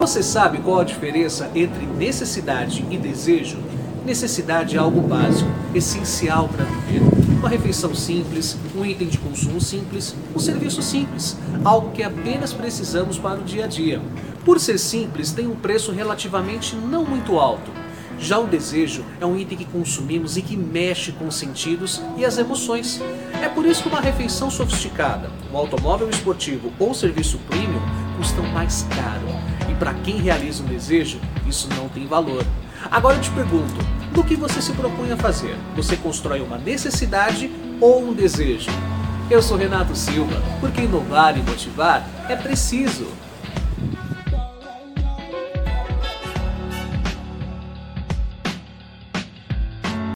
Você sabe qual a diferença entre necessidade e desejo? Necessidade é algo básico, essencial para viver. Uma refeição simples, um item de consumo simples, um serviço simples, algo que apenas precisamos para o dia a dia. Por ser simples, tem um preço relativamente não muito alto. Já o desejo é um item que consumimos e que mexe com os sentidos e as emoções. É por isso que uma refeição sofisticada, um automóvel esportivo ou serviço premium custam mais caro. E para quem realiza um desejo, isso não tem valor. Agora eu te pergunto, do que você se propõe a fazer? Você constrói uma necessidade ou um desejo? Eu sou Renato Silva, porque inovar e motivar é preciso.